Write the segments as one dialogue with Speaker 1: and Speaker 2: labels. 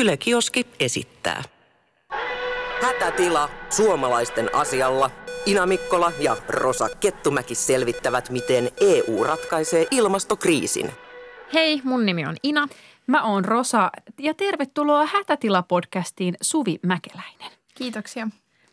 Speaker 1: Yle Kioski esittää. Hätätila suomalaisten asialla. Ina Mikkola ja Rosa Kettumäki selvittävät, miten EU ratkaisee ilmastokriisin.
Speaker 2: Hei, mun nimi on Ina.
Speaker 3: Mä oon Rosa ja tervetuloa Hätätila-podcastiin Suvi Mäkeläinen.
Speaker 4: Kiitoksia.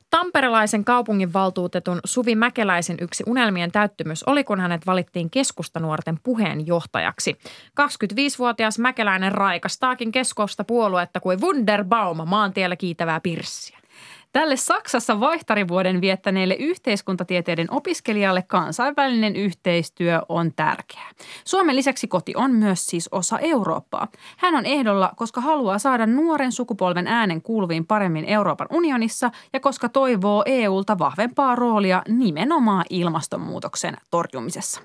Speaker 2: Tamperelaisen kaupunginvaltuutetun Suvi Mäkeläisen yksi unelmien täyttymys oli, kun hänet valittiin keskustanuorten puheenjohtajaksi. 25-vuotias Mäkeläinen raikastaakin keskusta puoluetta kuin Wunderbaum maantiellä kiitävää pirssiä.
Speaker 3: Tälle Saksassa vaihtarivuoden viettäneelle yhteiskuntatieteiden opiskelijalle kansainvälinen yhteistyö on tärkeää. Suomen lisäksi koti on myös siis osa Eurooppaa. Hän on ehdolla, koska haluaa saada nuoren sukupolven äänen kuuluviin paremmin Euroopan unionissa ja koska toivoo EUlta vahvempaa roolia nimenomaan ilmastonmuutoksen torjumisessa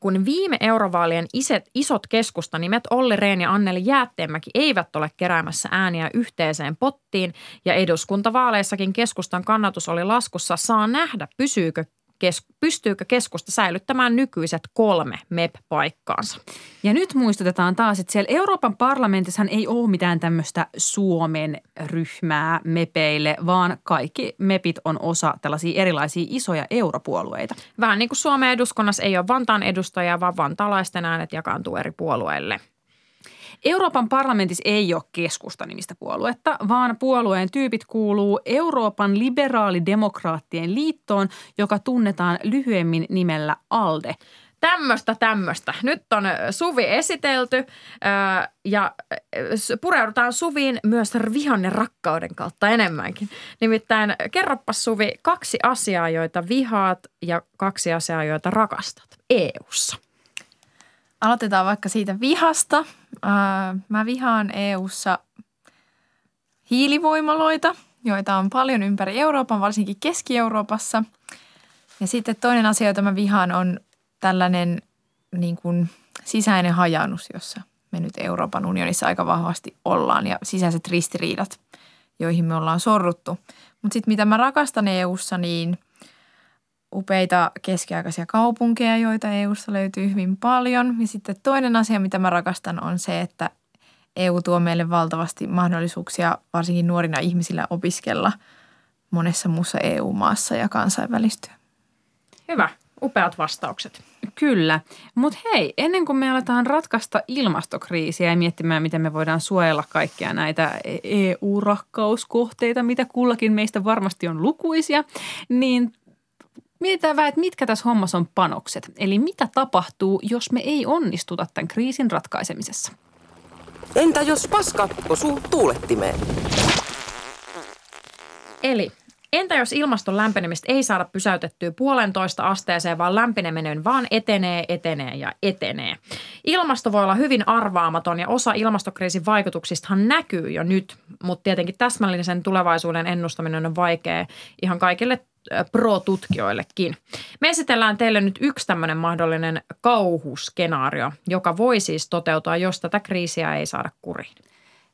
Speaker 2: kun viime eurovaalien iset, isot keskustanimet Olli Rehn ja Anneli Jäätteenmäki eivät ole keräämässä ääniä yhteiseen pottiin ja eduskuntavaaleissakin keskustan kannatus oli laskussa, saa nähdä pysyykö kes, pystyykö keskusta säilyttämään nykyiset kolme MEP-paikkaansa.
Speaker 3: Ja nyt muistutetaan taas, että siellä Euroopan parlamentissa ei ole mitään tämmöistä Suomen ryhmää MEPeille, vaan kaikki MEPit on osa tällaisia erilaisia isoja europuolueita.
Speaker 2: Vähän niin kuin Suomen eduskunnassa ei ole Vantaan edustajaa, vaan vantaalaisten äänet jakaantuu eri puolueille.
Speaker 3: Euroopan parlamentissa ei ole keskusta-nimistä puoluetta, vaan puolueen tyypit kuuluu Euroopan liberaalidemokraattien liittoon, joka tunnetaan lyhyemmin nimellä ALDE.
Speaker 2: Tämmöistä, tämmöistä. Nyt on Suvi esitelty ja pureudutaan Suviin myös vihanne rakkauden kautta enemmänkin. Nimittäin kerropas Suvi kaksi asiaa, joita vihaat ja kaksi asiaa, joita rakastat EU:ssa.
Speaker 4: Aloitetaan vaikka siitä vihasta. Mä vihaan EU:ssa hiilivoimaloita, joita on paljon ympäri Euroopan, varsinkin Keski-Euroopassa. Ja sitten toinen asia, jota mä vihaan, on tällainen niin kuin sisäinen hajannus, jossa me nyt Euroopan unionissa aika vahvasti ollaan ja sisäiset ristiriidat, joihin me ollaan sorruttu. Mutta sitten mitä mä rakastan EU:ssa, niin – upeita keskiaikaisia kaupunkeja, joita EUsta löytyy hyvin paljon. Ja sitten toinen asia, mitä mä rakastan, on se, että EU tuo meille valtavasti mahdollisuuksia, varsinkin nuorina ihmisillä, opiskella monessa muussa EU-maassa ja kansainvälistyä.
Speaker 2: Hyvä. Upeat vastaukset.
Speaker 3: Kyllä. Mutta hei, ennen kuin me aletaan ratkaista ilmastokriisiä ja miettimään, miten me voidaan suojella kaikkia näitä EU-rakkauskohteita, mitä kullakin meistä varmasti on lukuisia, niin Mietitään vähän, että mitkä tässä hommassa on panokset. Eli mitä tapahtuu, jos me ei onnistuta tämän kriisin ratkaisemisessa?
Speaker 1: Entä jos paska osuu tuulettimeen?
Speaker 2: Eli entä jos ilmaston lämpenemistä ei saada pysäytettyä puolentoista asteeseen, vaan lämpeneminen vaan etenee, etenee ja etenee. Ilmasto voi olla hyvin arvaamaton ja osa ilmastokriisin vaikutuksistahan näkyy jo nyt, mutta tietenkin täsmällisen tulevaisuuden ennustaminen on vaikea ihan kaikille pro-tutkijoillekin. Me esitellään teille nyt yksi tämmöinen mahdollinen kauhuskenaario, joka voi siis toteutua, jos tätä kriisiä ei saada kuriin.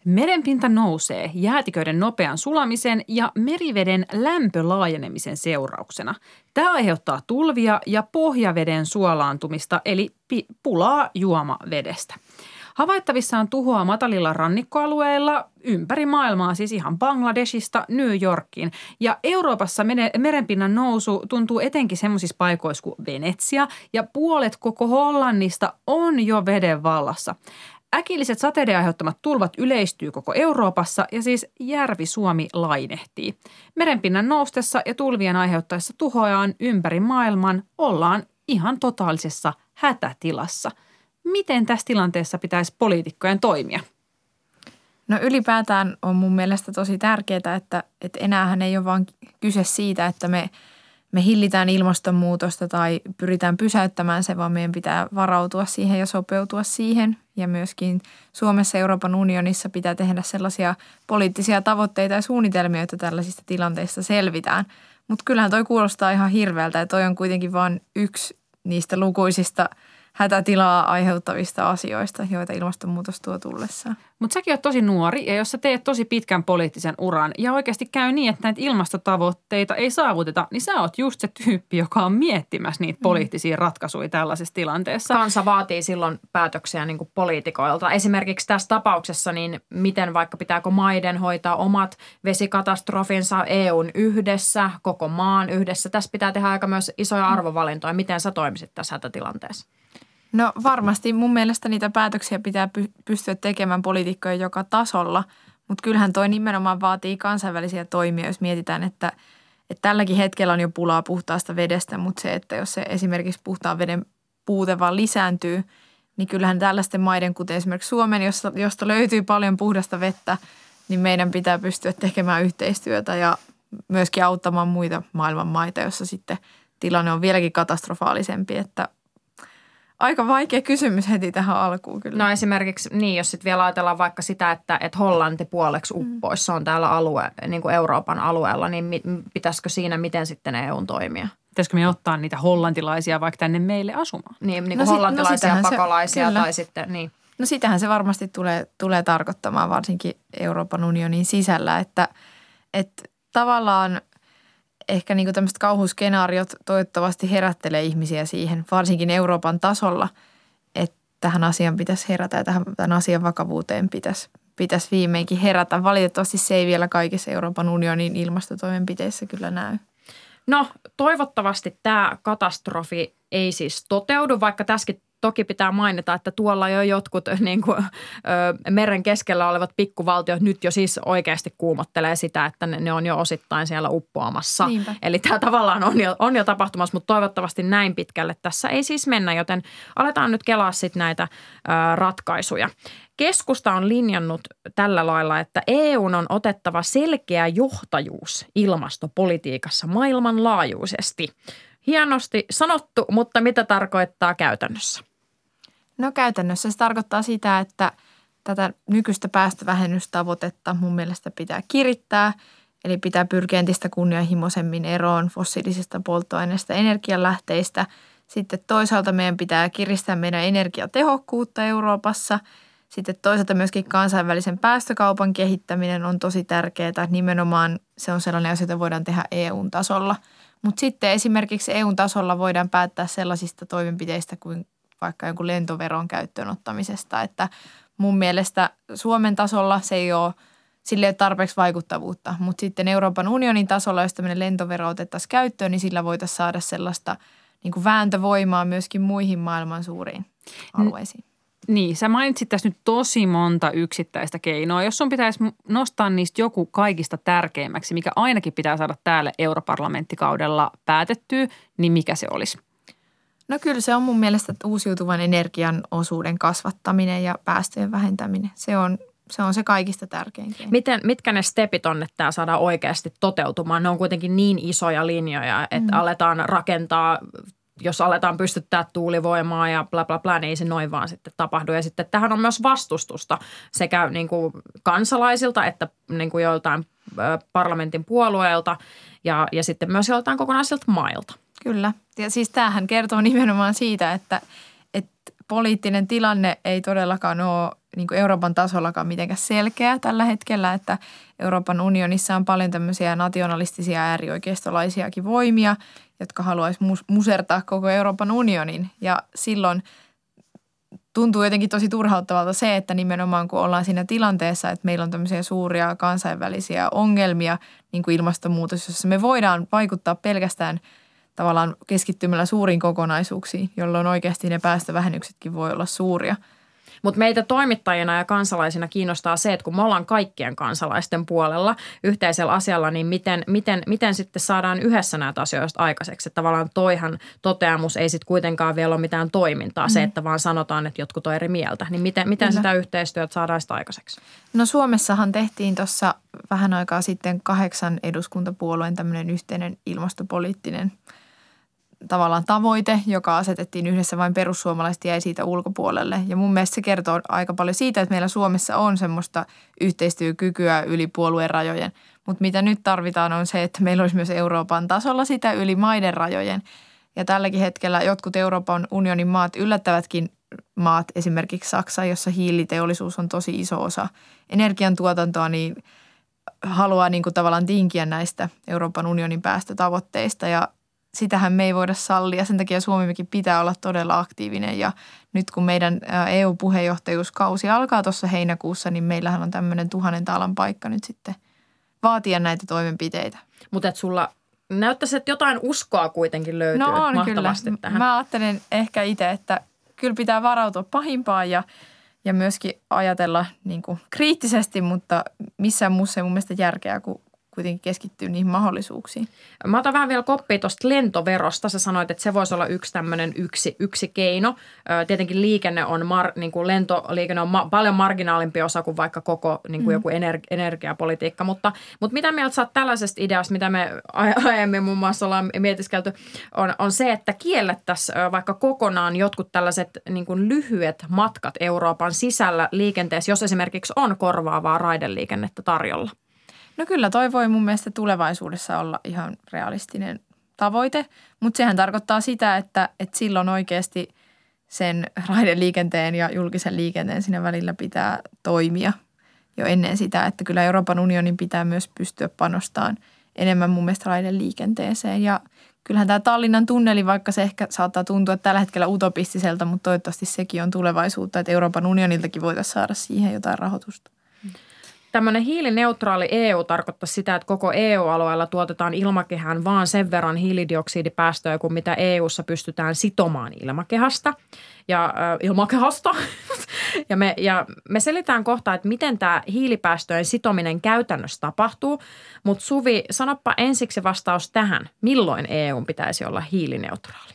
Speaker 3: Merenpinta nousee jäätiköiden nopean sulamisen ja meriveden lämpölaajenemisen seurauksena. Tämä aiheuttaa tulvia ja pohjaveden suolaantumista eli pulaa juomavedestä. Havaittavissa on tuhoa matalilla rannikkoalueilla ympäri maailmaa, siis ihan Bangladesista New Yorkiin. Ja Euroopassa merenpinnan nousu tuntuu etenkin semmoisissa paikoissa kuin Venetsia ja puolet koko Hollannista on jo veden vallassa. Äkilliset sateiden aiheuttamat tulvat yleistyy koko Euroopassa ja siis järvi Suomi lainehtii. Merenpinnan noustessa ja tulvien aiheuttaessa tuhojaan ympäri maailman ollaan ihan totaalisessa hätätilassa – Miten tässä tilanteessa pitäisi poliitikkojen toimia?
Speaker 4: No ylipäätään on mun mielestä tosi tärkeää, että, että enäähän ei ole vaan kyse siitä, että me, me hillitään ilmastonmuutosta tai pyritään pysäyttämään se, vaan meidän pitää varautua siihen ja sopeutua siihen. Ja myöskin Suomessa Euroopan unionissa pitää tehdä sellaisia poliittisia tavoitteita ja suunnitelmia, että tällaisista tilanteista selvitään. Mutta kyllähän toi kuulostaa ihan hirveältä ja toi on kuitenkin vain yksi niistä lukuisista – hätätilaa aiheuttavista asioista, joita ilmastonmuutos tuo tullessaan.
Speaker 3: Mutta säkin oot tosi nuori ja jos sä teet tosi pitkän poliittisen uran ja oikeasti käy niin, että näitä ilmastotavoitteita ei saavuteta, niin sä oot just se tyyppi, joka on miettimässä niitä poliittisia ratkaisuja tällaisessa tilanteessa.
Speaker 2: Kansa vaatii silloin päätöksiä niin kuin poliitikoilta. Esimerkiksi tässä tapauksessa, niin miten vaikka pitääkö maiden hoitaa omat vesikatastrofinsa EUn yhdessä, koko maan yhdessä. Tässä pitää tehdä aika myös isoja arvovalintoja. Miten sä toimisit tässä hätätilanteessa?
Speaker 4: No varmasti mun mielestä niitä päätöksiä pitää py- pystyä tekemään poliitikkojen joka tasolla, mutta kyllähän toi nimenomaan vaatii kansainvälisiä toimia, jos mietitään, että, että tälläkin hetkellä on jo pulaa puhtaasta vedestä, mutta se, että jos se esimerkiksi puhtaan veden puute vaan lisääntyy, niin kyllähän tällaisten maiden, kuten esimerkiksi Suomen, josta, josta löytyy paljon puhdasta vettä, niin meidän pitää pystyä tekemään yhteistyötä ja myöskin auttamaan muita maailman maita, jossa sitten tilanne on vieläkin katastrofaalisempi, että aika vaikea kysymys heti tähän alkuun kyllä.
Speaker 2: No esimerkiksi niin, jos sitten vielä ajatellaan vaikka sitä, että, että Hollanti puoleksi uppoisi, se on täällä alue, niin kuin Euroopan alueella, niin mi, pitäisikö siinä miten sitten EUn toimia?
Speaker 3: Pitäisikö me ottaa niitä hollantilaisia vaikka tänne meille asumaan?
Speaker 2: Niin, niin
Speaker 4: No
Speaker 2: kuin
Speaker 4: no
Speaker 2: hollantilaisia
Speaker 4: se-
Speaker 2: pakolaisia
Speaker 4: kyllä.
Speaker 2: tai sitten, niin.
Speaker 4: No sitähän se varmasti tulee, tulee tarkoittamaan varsinkin Euroopan unionin sisällä, että, että tavallaan ehkä niin tämmöiset kauhuskenaariot toivottavasti herättelee ihmisiä siihen, varsinkin Euroopan tasolla, että tähän asiaan pitäisi herätä ja tähän, tämän asian vakavuuteen pitäisi, pitäisi viimeinkin herätä. Valitettavasti se ei vielä kaikissa Euroopan unionin ilmastotoimenpiteissä kyllä näy.
Speaker 2: No toivottavasti tämä katastrofi ei siis toteudu, vaikka tässäkin toki pitää mainita, että tuolla jo jotkut niin kuin, ö, meren keskellä olevat pikkuvaltiot nyt jo siis oikeasti kuumottelee sitä, että ne, ne on jo osittain siellä uppoamassa.
Speaker 4: Niinpä.
Speaker 2: Eli tämä tavallaan on jo, on jo tapahtumassa, mutta toivottavasti näin pitkälle tässä ei siis mennä, joten aletaan nyt kelaa sitten näitä ö, ratkaisuja. Keskusta on linjannut tällä lailla, että EUn on otettava selkeä johtajuus ilmastopolitiikassa maailmanlaajuisesti. Hienosti sanottu, mutta mitä tarkoittaa käytännössä?
Speaker 4: No käytännössä se tarkoittaa sitä, että tätä nykyistä päästövähennystavoitetta mun mielestä pitää kirittää. Eli pitää pyrkiä entistä kunnianhimoisemmin eroon fossiilisista polttoaineista energialähteistä. Sitten toisaalta meidän pitää kiristää meidän energiatehokkuutta Euroopassa. Sitten toisaalta myöskin kansainvälisen päästökaupan kehittäminen on tosi tärkeää. Nimenomaan se on sellainen asia, jota voidaan tehdä EU-tasolla. Mutta sitten esimerkiksi EU-tasolla voidaan päättää sellaisista toimenpiteistä kuin vaikka jonkun lentoveron käyttöön ottamisesta. Että mun mielestä Suomen tasolla se ei ole, sille ei ole tarpeeksi vaikuttavuutta, mutta sitten Euroopan unionin tasolla, jos tämmöinen lentovero otettaisiin käyttöön, niin sillä voitaisiin saada sellaista niin kuin vääntövoimaa myöskin muihin maailman suuriin alueisiin.
Speaker 3: Niin, sä mainitsit tässä nyt tosi monta yksittäistä keinoa. Jos sun pitäisi nostaa niistä joku kaikista tärkeimmäksi, mikä ainakin pitää saada täällä europarlamenttikaudella päätettyä, niin mikä se olisi?
Speaker 4: No kyllä se on mun mielestä uusiutuvan energian osuuden kasvattaminen ja päästöjen vähentäminen. Se on se, on se kaikista tärkein keino.
Speaker 2: Miten, mitkä ne stepit on, että tämä saadaan oikeasti toteutumaan? Ne on kuitenkin niin isoja linjoja, että mm. aletaan rakentaa, jos aletaan pystyttää tuulivoimaa ja bla bla bla, niin ei se noin vaan sitten tapahdu. Ja sitten tähän on myös vastustusta sekä niin kuin kansalaisilta että niin kuin joiltain parlamentin puolueilta ja, ja sitten myös joiltain kokonaisilta mailta.
Speaker 4: Kyllä. Ja siis tämähän kertoo nimenomaan siitä, että, että poliittinen tilanne ei todellakaan ole niin kuin Euroopan tasollakaan mitenkään selkeä tällä hetkellä, että Euroopan unionissa on paljon tämmöisiä nationalistisia äärioikeistolaisiakin voimia, jotka haluaisi musertaa koko Euroopan unionin. Ja silloin tuntuu jotenkin tosi turhauttavalta se, että nimenomaan kun ollaan siinä tilanteessa, että meillä on tämmöisiä suuria kansainvälisiä ongelmia, niin kuin ilmastonmuutos, jossa me voidaan vaikuttaa pelkästään tavallaan keskittymällä suuriin kokonaisuuksiin, jolloin oikeasti ne päästövähennyksetkin voi olla suuria –
Speaker 2: mutta meitä toimittajina ja kansalaisina kiinnostaa se, että kun me ollaan kaikkien kansalaisten puolella yhteisellä asialla, niin miten, miten, miten sitten saadaan yhdessä näitä asioista aikaiseksi. Että tavallaan toihan toteamus ei sitten kuitenkaan vielä ole mitään toimintaa, mm. se, että vaan sanotaan, että jotkut on eri mieltä. Niin miten, miten sitä yhteistyötä saadaan sitä aikaiseksi?
Speaker 4: No Suomessahan tehtiin tuossa vähän aikaa sitten kahdeksan eduskuntapuolueen tämmöinen yhteinen ilmastopoliittinen – tavallaan tavoite, joka asetettiin yhdessä vain perussuomalaiset jäi siitä ulkopuolelle. Ja mun mielestä se kertoo aika paljon siitä, että meillä Suomessa on semmoista yhteistyökykyä yli puolueen rajojen. Mutta mitä nyt tarvitaan on se, että meillä olisi myös Euroopan tasolla sitä yli maiden rajojen. Ja tälläkin hetkellä jotkut Euroopan unionin maat yllättävätkin maat, esimerkiksi Saksa, jossa hiiliteollisuus on tosi iso osa energiantuotantoa, niin haluaa niin kuin tavallaan tinkiä näistä Euroopan unionin päästötavoitteista ja sitähän me ei voida sallia. Sen takia Suomimekin pitää olla todella aktiivinen ja nyt kun meidän EU-puheenjohtajuuskausi alkaa tuossa heinäkuussa, niin meillähän on tämmöinen tuhannen taalan paikka nyt sitten vaatia näitä toimenpiteitä.
Speaker 2: Mutta että sulla näyttäisi, että jotain uskoa kuitenkin löytyy
Speaker 4: no on
Speaker 2: mahtavasti
Speaker 4: kyllä.
Speaker 2: tähän.
Speaker 4: Mä ajattelen ehkä itse, että kyllä pitää varautua pahimpaan ja, ja myöskin ajatella niin kuin kriittisesti, mutta missään muussa ei mun mielestä järkeä, kun kuitenkin keskittyy niihin mahdollisuuksiin.
Speaker 2: Mä otan vähän vielä koppia tuosta lentoverosta. Sä sanoit, että se voisi olla yksi tämmöinen yksi, yksi keino. Tietenkin liikenne on, mar, niin kuin lentoliikenne on ma, paljon marginaalimpi osa kuin vaikka koko niin kuin mm. joku ener, energiapolitiikka. Mutta, mutta mitä mieltä sä oot tällaisesta ideasta, mitä me aiemmin muun muassa ollaan mietiskelty, on, on se, että kiellettäisiin vaikka kokonaan jotkut tällaiset niin kuin lyhyet matkat Euroopan sisällä liikenteessä, jos esimerkiksi on korvaavaa raideliikennettä tarjolla.
Speaker 4: No kyllä toi voi mun mielestä tulevaisuudessa olla ihan realistinen tavoite, mutta sehän tarkoittaa sitä, että, että silloin oikeasti sen raideliikenteen ja julkisen liikenteen sinne välillä pitää toimia jo ennen sitä, että kyllä Euroopan unionin pitää myös pystyä panostamaan enemmän mun mielestä raideliikenteeseen. Ja kyllähän tämä Tallinnan tunneli, vaikka se ehkä saattaa tuntua tällä hetkellä utopistiselta, mutta toivottavasti sekin on tulevaisuutta, että Euroopan unioniltakin voitaisiin saada siihen jotain rahoitusta
Speaker 2: tämmöinen hiilineutraali EU tarkoittaa sitä, että koko EU-alueella tuotetaan ilmakehään vaan sen verran hiilidioksidipäästöjä kuin mitä EU:ssa pystytään sitomaan ilmakehästä ja äh, ilmakehasta. ja, me, ja me selitään kohta, että miten tämä hiilipäästöjen sitominen käytännössä tapahtuu. Mutta Suvi, sanoppa ensiksi vastaus tähän. Milloin EU pitäisi olla hiilineutraali?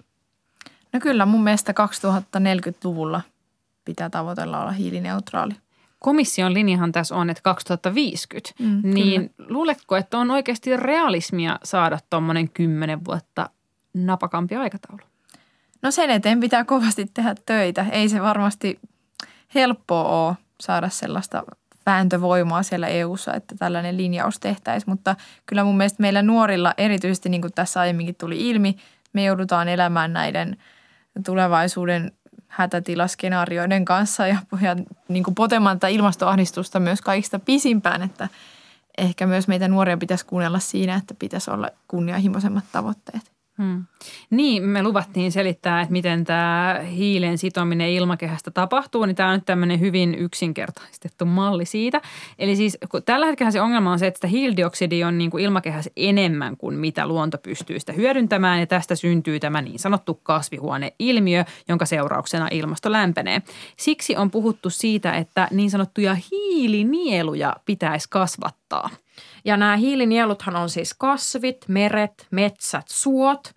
Speaker 4: No kyllä, mun mielestä 2040-luvulla pitää tavoitella olla hiilineutraali
Speaker 3: komission linjahan tässä on, että 2050, mm, niin kyllä. luuletko, että on oikeasti realismia saada tuommoinen kymmenen vuotta napakampi aikataulu?
Speaker 4: No sen eteen pitää kovasti tehdä töitä. Ei se varmasti helppoa ole saada sellaista vääntövoimaa siellä EU:ssa, että tällainen linjaus tehtäisiin, mutta kyllä mun mielestä meillä nuorilla, erityisesti niin kuin tässä aiemminkin tuli ilmi, me joudutaan elämään näiden tulevaisuuden hätätilaskenaarioiden kanssa ja, ja niin kuin potemaan tätä ilmastoahdistusta myös kaikista pisimpään, että ehkä myös meitä nuoria pitäisi kuunnella siinä, että pitäisi olla kunnianhimoisemmat tavoitteet. Hmm.
Speaker 3: Niin, me luvattiin selittää, että miten tämä hiilen sitominen ilmakehästä tapahtuu, niin tämä on nyt tämmöinen hyvin yksinkertaistettu malli siitä. Eli siis kun tällä hetkellä se ongelma on se, että sitä hiilidioksidia on niin kuin ilmakehässä enemmän kuin mitä luonto pystyy sitä hyödyntämään ja tästä syntyy tämä niin sanottu kasvihuoneilmiö, jonka seurauksena ilmasto lämpenee. Siksi on puhuttu siitä, että niin sanottuja hiilinieluja pitäisi kasvattaa –
Speaker 2: ja nämä hiilinieluthan on siis kasvit, meret, metsät, suot.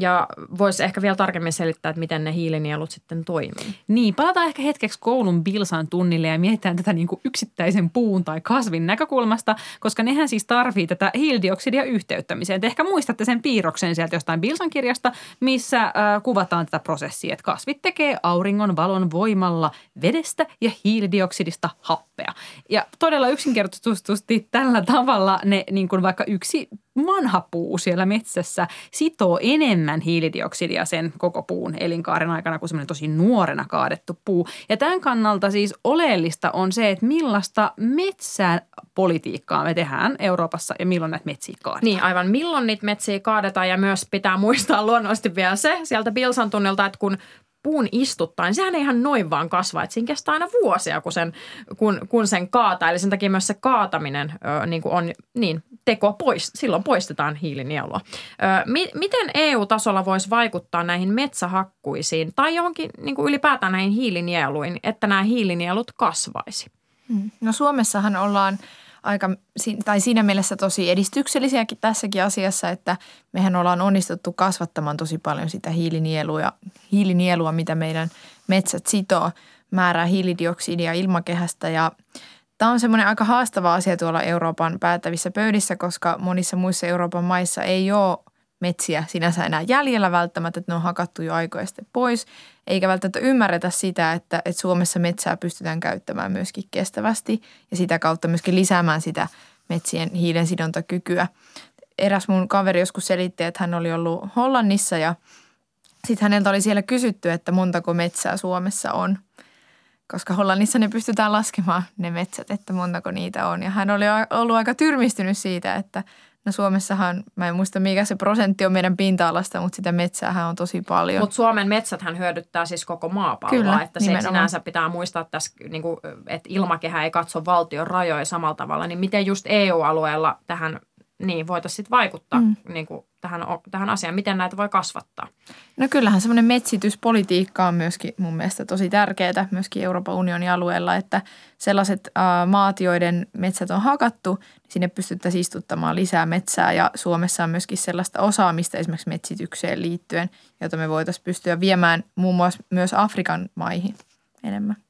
Speaker 2: ja voisi ehkä vielä tarkemmin selittää, että miten ne hiilinielut sitten toimii.
Speaker 3: Niin, palataan ehkä hetkeksi koulun bilsan tunnille ja mietitään tätä niin kuin yksittäisen puun tai kasvin näkökulmasta, koska nehän siis tarvii tätä hiilidioksidia yhteyttämiseen. Te ehkä muistatte sen piirroksen sieltä jostain bilsan kirjasta, missä kuvataan tätä prosessia, että kasvit tekee auringon valon voimalla vedestä ja hiilidioksidista happea. Ja todella yksinkertaisesti tällä tavalla ne niin kuin vaikka yksi vanha puu siellä metsässä sitoo enemmän hiilidioksidia sen koko puun elinkaaren aikana kuin semmoinen tosi nuorena kaadettu puu. Ja tämän kannalta siis oleellista on se, että millaista metsän politiikkaa me tehdään Euroopassa ja milloin näitä metsiä kaadetaan.
Speaker 2: Niin, aivan milloin niitä metsiä kaadetaan ja myös pitää muistaa luonnollisesti vielä se sieltä Bilsan tunnilta, että kun puun istuttaa, niin sehän ei ihan noin vaan kasva. Että siinä kestää aina vuosia, kun sen, kun, kun sen kaataa. Eli sen takia myös se kaataminen ö, niin kuin on niin, teko pois, silloin poistetaan hiilinielua. Ö, mi, miten EU-tasolla voisi vaikuttaa näihin metsähakkuisiin tai johonkin niin kuin ylipäätään näihin hiilinieluihin, että nämä hiilinielut kasvaisi?
Speaker 4: Hmm. No Suomessahan ollaan – aika, tai siinä mielessä tosi edistyksellisiäkin tässäkin asiassa, että mehän ollaan onnistuttu kasvattamaan tosi paljon sitä hiilinielua, hiilinielua mitä meidän metsät sitoo, määrää hiilidioksidia ilmakehästä. Ja Tämä on semmoinen aika haastava asia tuolla Euroopan päättävissä pöydissä, koska monissa muissa Euroopan maissa ei ole metsiä sinänsä enää jäljellä välttämättä, että ne on hakattu jo aikoja pois, eikä välttämättä ymmärretä sitä, että, että Suomessa metsää pystytään käyttämään myöskin kestävästi ja sitä kautta myöskin lisäämään sitä metsien hiilensidontakykyä. Eräs mun kaveri joskus selitti, että hän oli ollut Hollannissa ja sitten häneltä oli siellä kysytty, että montako metsää Suomessa on. Koska Hollannissa ne pystytään laskemaan ne metsät, että montako niitä on. Ja hän oli ollut aika tyrmistynyt siitä, että No Suomessahan, mä en muista mikä se prosentti on meidän pinta-alasta, mutta sitä metsäähän on tosi paljon.
Speaker 2: Mutta Suomen metsäthän hyödyttää siis koko maapalloa.
Speaker 4: Kyllä,
Speaker 2: että se sinänsä pitää muistaa tässä, niin kuin, että ilmakehä ei katso valtion rajoja samalla tavalla. Niin miten just EU-alueella tähän niin voitaisiin sitten vaikuttaa mm. niin kuin tähän, tähän asiaan, miten näitä voi kasvattaa?
Speaker 4: No kyllähän semmoinen metsityspolitiikka on myöskin mun mielestä tosi tärkeää myöskin Euroopan unionin alueella, että sellaiset äh, maat, joiden metsät on hakattu, niin sinne pystyttäisiin istuttamaan lisää metsää ja Suomessa on myöskin sellaista osaamista esimerkiksi metsitykseen liittyen, jota me voitaisiin pystyä viemään muun muassa myös Afrikan maihin enemmän.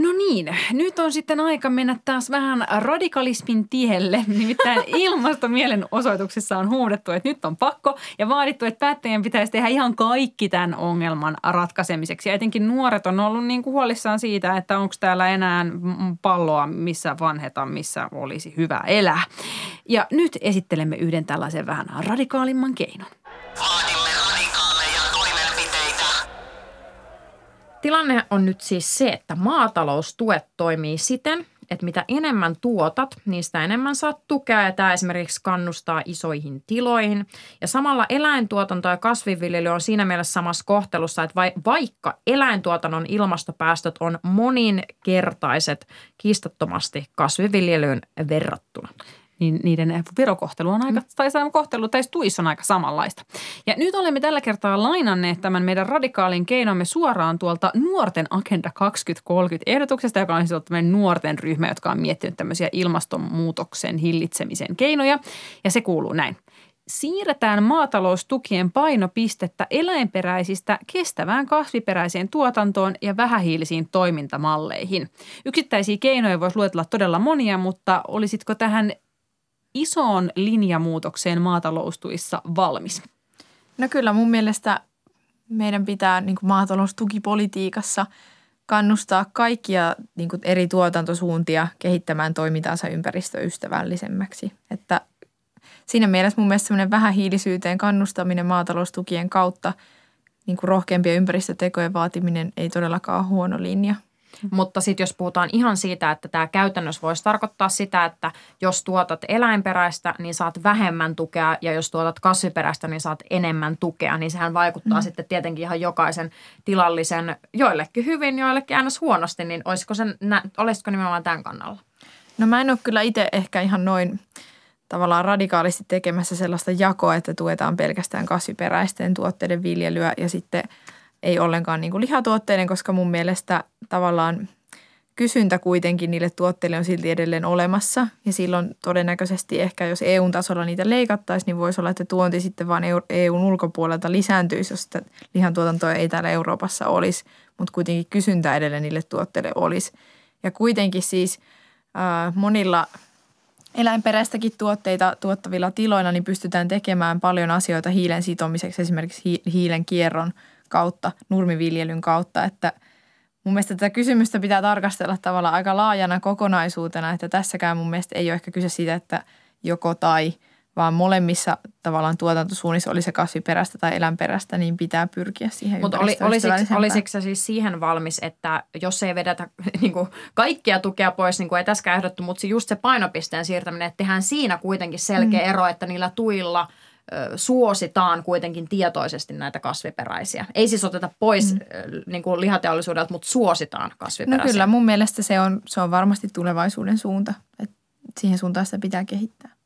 Speaker 3: No niin, nyt on sitten aika mennä taas vähän radikalismin tielle. Nimittäin ilmastomielenosoituksessa on huudettu, että nyt on pakko ja vaadittu, että päättäjien pitäisi tehdä ihan kaikki tämän ongelman ratkaisemiseksi. Ja etenkin nuoret on ollut niin kuin huolissaan siitä, että onko täällä enää palloa, missä vanheta, missä olisi hyvä elää. Ja nyt esittelemme yhden tällaisen vähän radikaalimman keinon. Vaadimme
Speaker 2: Tilanne on nyt siis se, että maataloustuet toimii siten, että mitä enemmän tuotat, niin sitä enemmän saat tukea ja tämä esimerkiksi kannustaa isoihin tiloihin. Ja samalla eläintuotanto ja kasviviljely on siinä mielessä samassa kohtelussa, että vaikka eläintuotannon ilmastopäästöt on moninkertaiset kiistattomasti kasviviljelyyn verrattuna
Speaker 3: niin niiden verokohtelu on aika, mm. tai kohtelu tai tuissa on aika samanlaista. Ja nyt olemme tällä kertaa lainanneet tämän meidän radikaalin keinomme suoraan tuolta Nuorten Agenda 2030 ehdotuksesta, joka on siis ollut nuorten ryhmä, jotka on miettinyt tämmöisiä ilmastonmuutoksen hillitsemisen keinoja. Ja se kuuluu näin siirretään maataloustukien painopistettä eläinperäisistä kestävään kasviperäiseen tuotantoon ja vähähiilisiin toimintamalleihin. Yksittäisiä keinoja voisi luetella todella monia, mutta olisitko tähän isoon linjamuutokseen maataloustuissa valmis?
Speaker 4: No kyllä mun mielestä meidän pitää niin kuin maataloustukipolitiikassa kannustaa kaikkia niin kuin eri tuotantosuuntia kehittämään toimintaansa ympäristöystävällisemmäksi. Että siinä mielessä mun mielestä semmoinen vähähiilisyyteen kannustaminen maataloustukien kautta, niin kuin rohkeampia ympäristötekojen vaatiminen ei todellakaan ole huono linja –
Speaker 2: mutta sitten jos puhutaan ihan siitä, että tämä käytännössä voisi tarkoittaa sitä, että jos tuotat eläinperäistä, niin saat vähemmän tukea ja jos tuotat kasviperäistä, niin saat enemmän tukea, niin sehän vaikuttaa mm. sitten tietenkin ihan jokaisen tilallisen joillekin hyvin, joillekin aina huonosti, niin olisiko, sen, olisiko nimenomaan tämän kannalla?
Speaker 4: No mä en ole kyllä itse ehkä ihan noin tavallaan radikaalisti tekemässä sellaista jakoa, että tuetaan pelkästään kasviperäisten tuotteiden viljelyä ja sitten – ei ollenkaan niin kuin lihatuotteiden, koska mun mielestä tavallaan kysyntä kuitenkin niille tuotteille on silti edelleen olemassa. Ja silloin todennäköisesti ehkä, jos EU-tasolla niitä leikattaisiin, niin voisi olla, että tuonti sitten vain EUn ulkopuolelta lisääntyisi, jos sitä lihantuotantoa ei täällä Euroopassa olisi, mutta kuitenkin kysyntä edelleen niille tuotteille olisi. Ja kuitenkin siis äh, monilla eläinperäistäkin tuotteita tuottavilla tiloilla niin pystytään tekemään paljon asioita hiilen sitomiseksi, esimerkiksi hiilen kierron – kautta, nurmiviljelyn kautta, että mun mielestä tätä kysymystä pitää tarkastella tavallaan aika laajana kokonaisuutena, että tässäkään mun mielestä ei ole ehkä kyse siitä, että joko tai, vaan molemmissa tavallaan tuotantosuunnissa, oli se kasviperäistä tai eläinperäistä, niin pitää pyrkiä siihen
Speaker 2: Mutta oli, olisiko, olisiko se siis siihen valmis, että jos ei vedetä niin kuin kaikkia tukea pois, niin kuin ei tässäkään ehdottu, mutta just se painopisteen siirtäminen, että tehdään siinä kuitenkin selkeä mm. ero, että niillä tuilla – suositaan kuitenkin tietoisesti näitä kasviperäisiä. Ei siis oteta pois mm. niin kuin lihateollisuudelta, mutta suositaan kasviperäisiä.
Speaker 4: No kyllä, mun mielestä se on, se on varmasti tulevaisuuden suunta. että siihen suuntaan sitä pitää kehittää.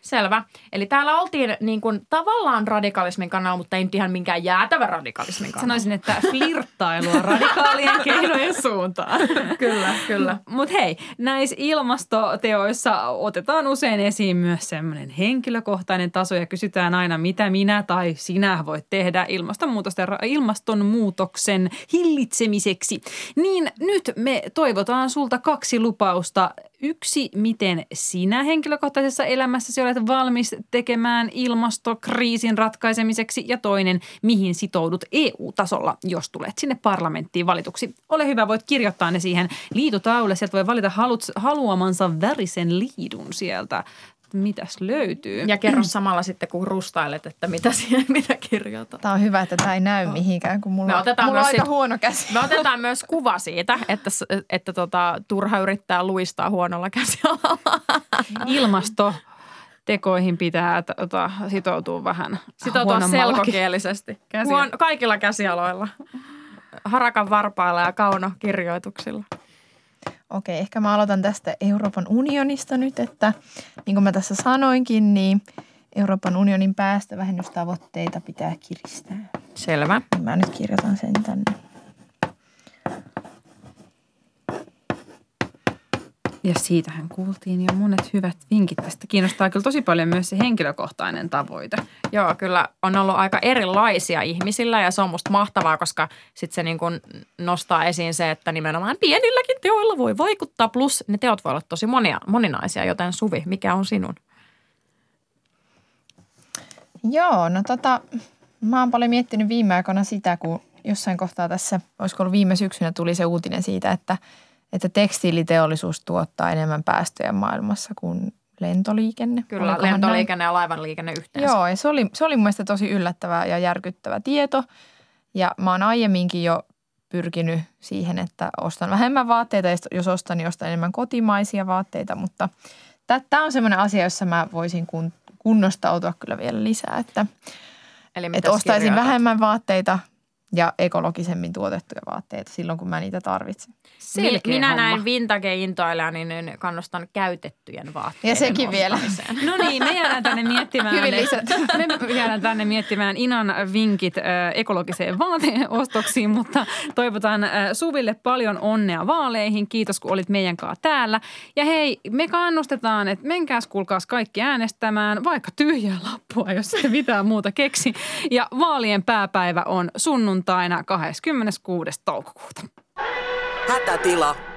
Speaker 2: Selvä. Eli täällä oltiin niin kuin tavallaan radikalismin kannalla, mutta ei nyt ihan minkään jäätävä radikalismin kannalla.
Speaker 3: Sanoisin, että flirttailua radikaalien keinojen suuntaan.
Speaker 2: kyllä, kyllä.
Speaker 3: Mutta hei, näissä ilmastoteoissa otetaan usein esiin myös semmoinen henkilökohtainen taso ja kysytään aina, mitä minä tai sinä voit tehdä ilmastonmuutosten, ilmastonmuutoksen hillitsemiseksi. Niin nyt me toivotaan sulta kaksi lupausta Yksi, miten sinä henkilökohtaisessa elämässäsi olet valmis tekemään ilmastokriisin ratkaisemiseksi ja toinen, mihin sitoudut EU-tasolla, jos tulet sinne parlamenttiin valituksi. Ole hyvä, voit kirjoittaa ne siihen liitutaululle. Sieltä voi valita haluamansa värisen liidun sieltä mitäs löytyy.
Speaker 2: Ja kerro samalla sitten, kun rustailet, että mitä, siellä, mitä kirjoitat.
Speaker 4: Tämä on hyvä, että tämä ei näy mihinkään, kun mulla,
Speaker 2: Me otetaan
Speaker 4: mulla on
Speaker 2: myös
Speaker 4: aika
Speaker 2: sit-
Speaker 4: huono käsi.
Speaker 2: Me otetaan myös kuva siitä, että, että tota, turha yrittää luistaa huonolla käsialalla.
Speaker 3: Ilmasto tekoihin pitää tota, sitoutua vähän
Speaker 2: Sitoutua selkokielisesti. Huon, kaikilla käsialoilla. Harakan varpailla ja kaunokirjoituksilla.
Speaker 4: Okei, ehkä mä aloitan tästä Euroopan unionista nyt, että niin kuin mä tässä sanoinkin, niin Euroopan unionin päästövähennystavoitteita pitää kiristää.
Speaker 2: Selvä.
Speaker 4: Mä nyt kirjoitan sen tänne.
Speaker 3: Ja siitähän kuultiin jo monet hyvät vinkit tästä. Kiinnostaa kyllä tosi paljon myös se henkilökohtainen tavoite.
Speaker 2: Joo, kyllä on ollut aika erilaisia ihmisillä ja se on musta mahtavaa, koska sitten se niin kuin nostaa esiin se, että nimenomaan pienilläkin teoilla voi vaikuttaa. Plus ne teot voi olla tosi monia, moninaisia, joten Suvi, mikä on sinun?
Speaker 4: Joo, no tota, mä oon paljon miettinyt viime aikoina sitä, kun jossain kohtaa tässä, olisiko ollut viime syksynä, tuli se uutinen siitä, että, että tekstiiliteollisuus tuottaa enemmän päästöjä maailmassa kuin lentoliikenne.
Speaker 2: Kyllä,
Speaker 4: Olikohan näin?
Speaker 2: lentoliikenne ja laivanliikenne yhteensä.
Speaker 4: Joo, ja se oli, se oli mun mielestä tosi yllättävä ja järkyttävä tieto. Ja mä oon aiemminkin jo pyrkinyt siihen, että ostan vähemmän vaatteita, ja jos ostan, niin ostan enemmän kotimaisia vaatteita, mutta tämä on semmoinen asia, jossa mä voisin kun, kunnostautua kyllä vielä lisää, että,
Speaker 2: Eli
Speaker 4: että ostaisin
Speaker 2: kirjoitat?
Speaker 4: vähemmän vaatteita ja ekologisemmin tuotettuja vaatteita silloin, kun mä niitä tarvitsen.
Speaker 2: Mi- Minä
Speaker 3: homma.
Speaker 2: näin vintage-intoilijana, niin niin kannustan käytettyjen vaatteiden
Speaker 4: Ja sekin vielä.
Speaker 3: No niin, me jäädään tänne miettimään.
Speaker 4: Hyvin lisätty.
Speaker 3: Me jäädään tänne miettimään Inan vinkit ö, ekologiseen vaateostoksiin, mutta toivotan Suville paljon onnea vaaleihin. Kiitos, kun olit meidän kanssa täällä. Ja hei, me kannustetaan, että menkääs kuulkaas kaikki äänestämään, vaikka tyhjää lappua, jos sitten mitään muuta keksi. Ja vaalien pääpäivä on sunnuntaina 26. toukokuuta.
Speaker 1: Hätätila.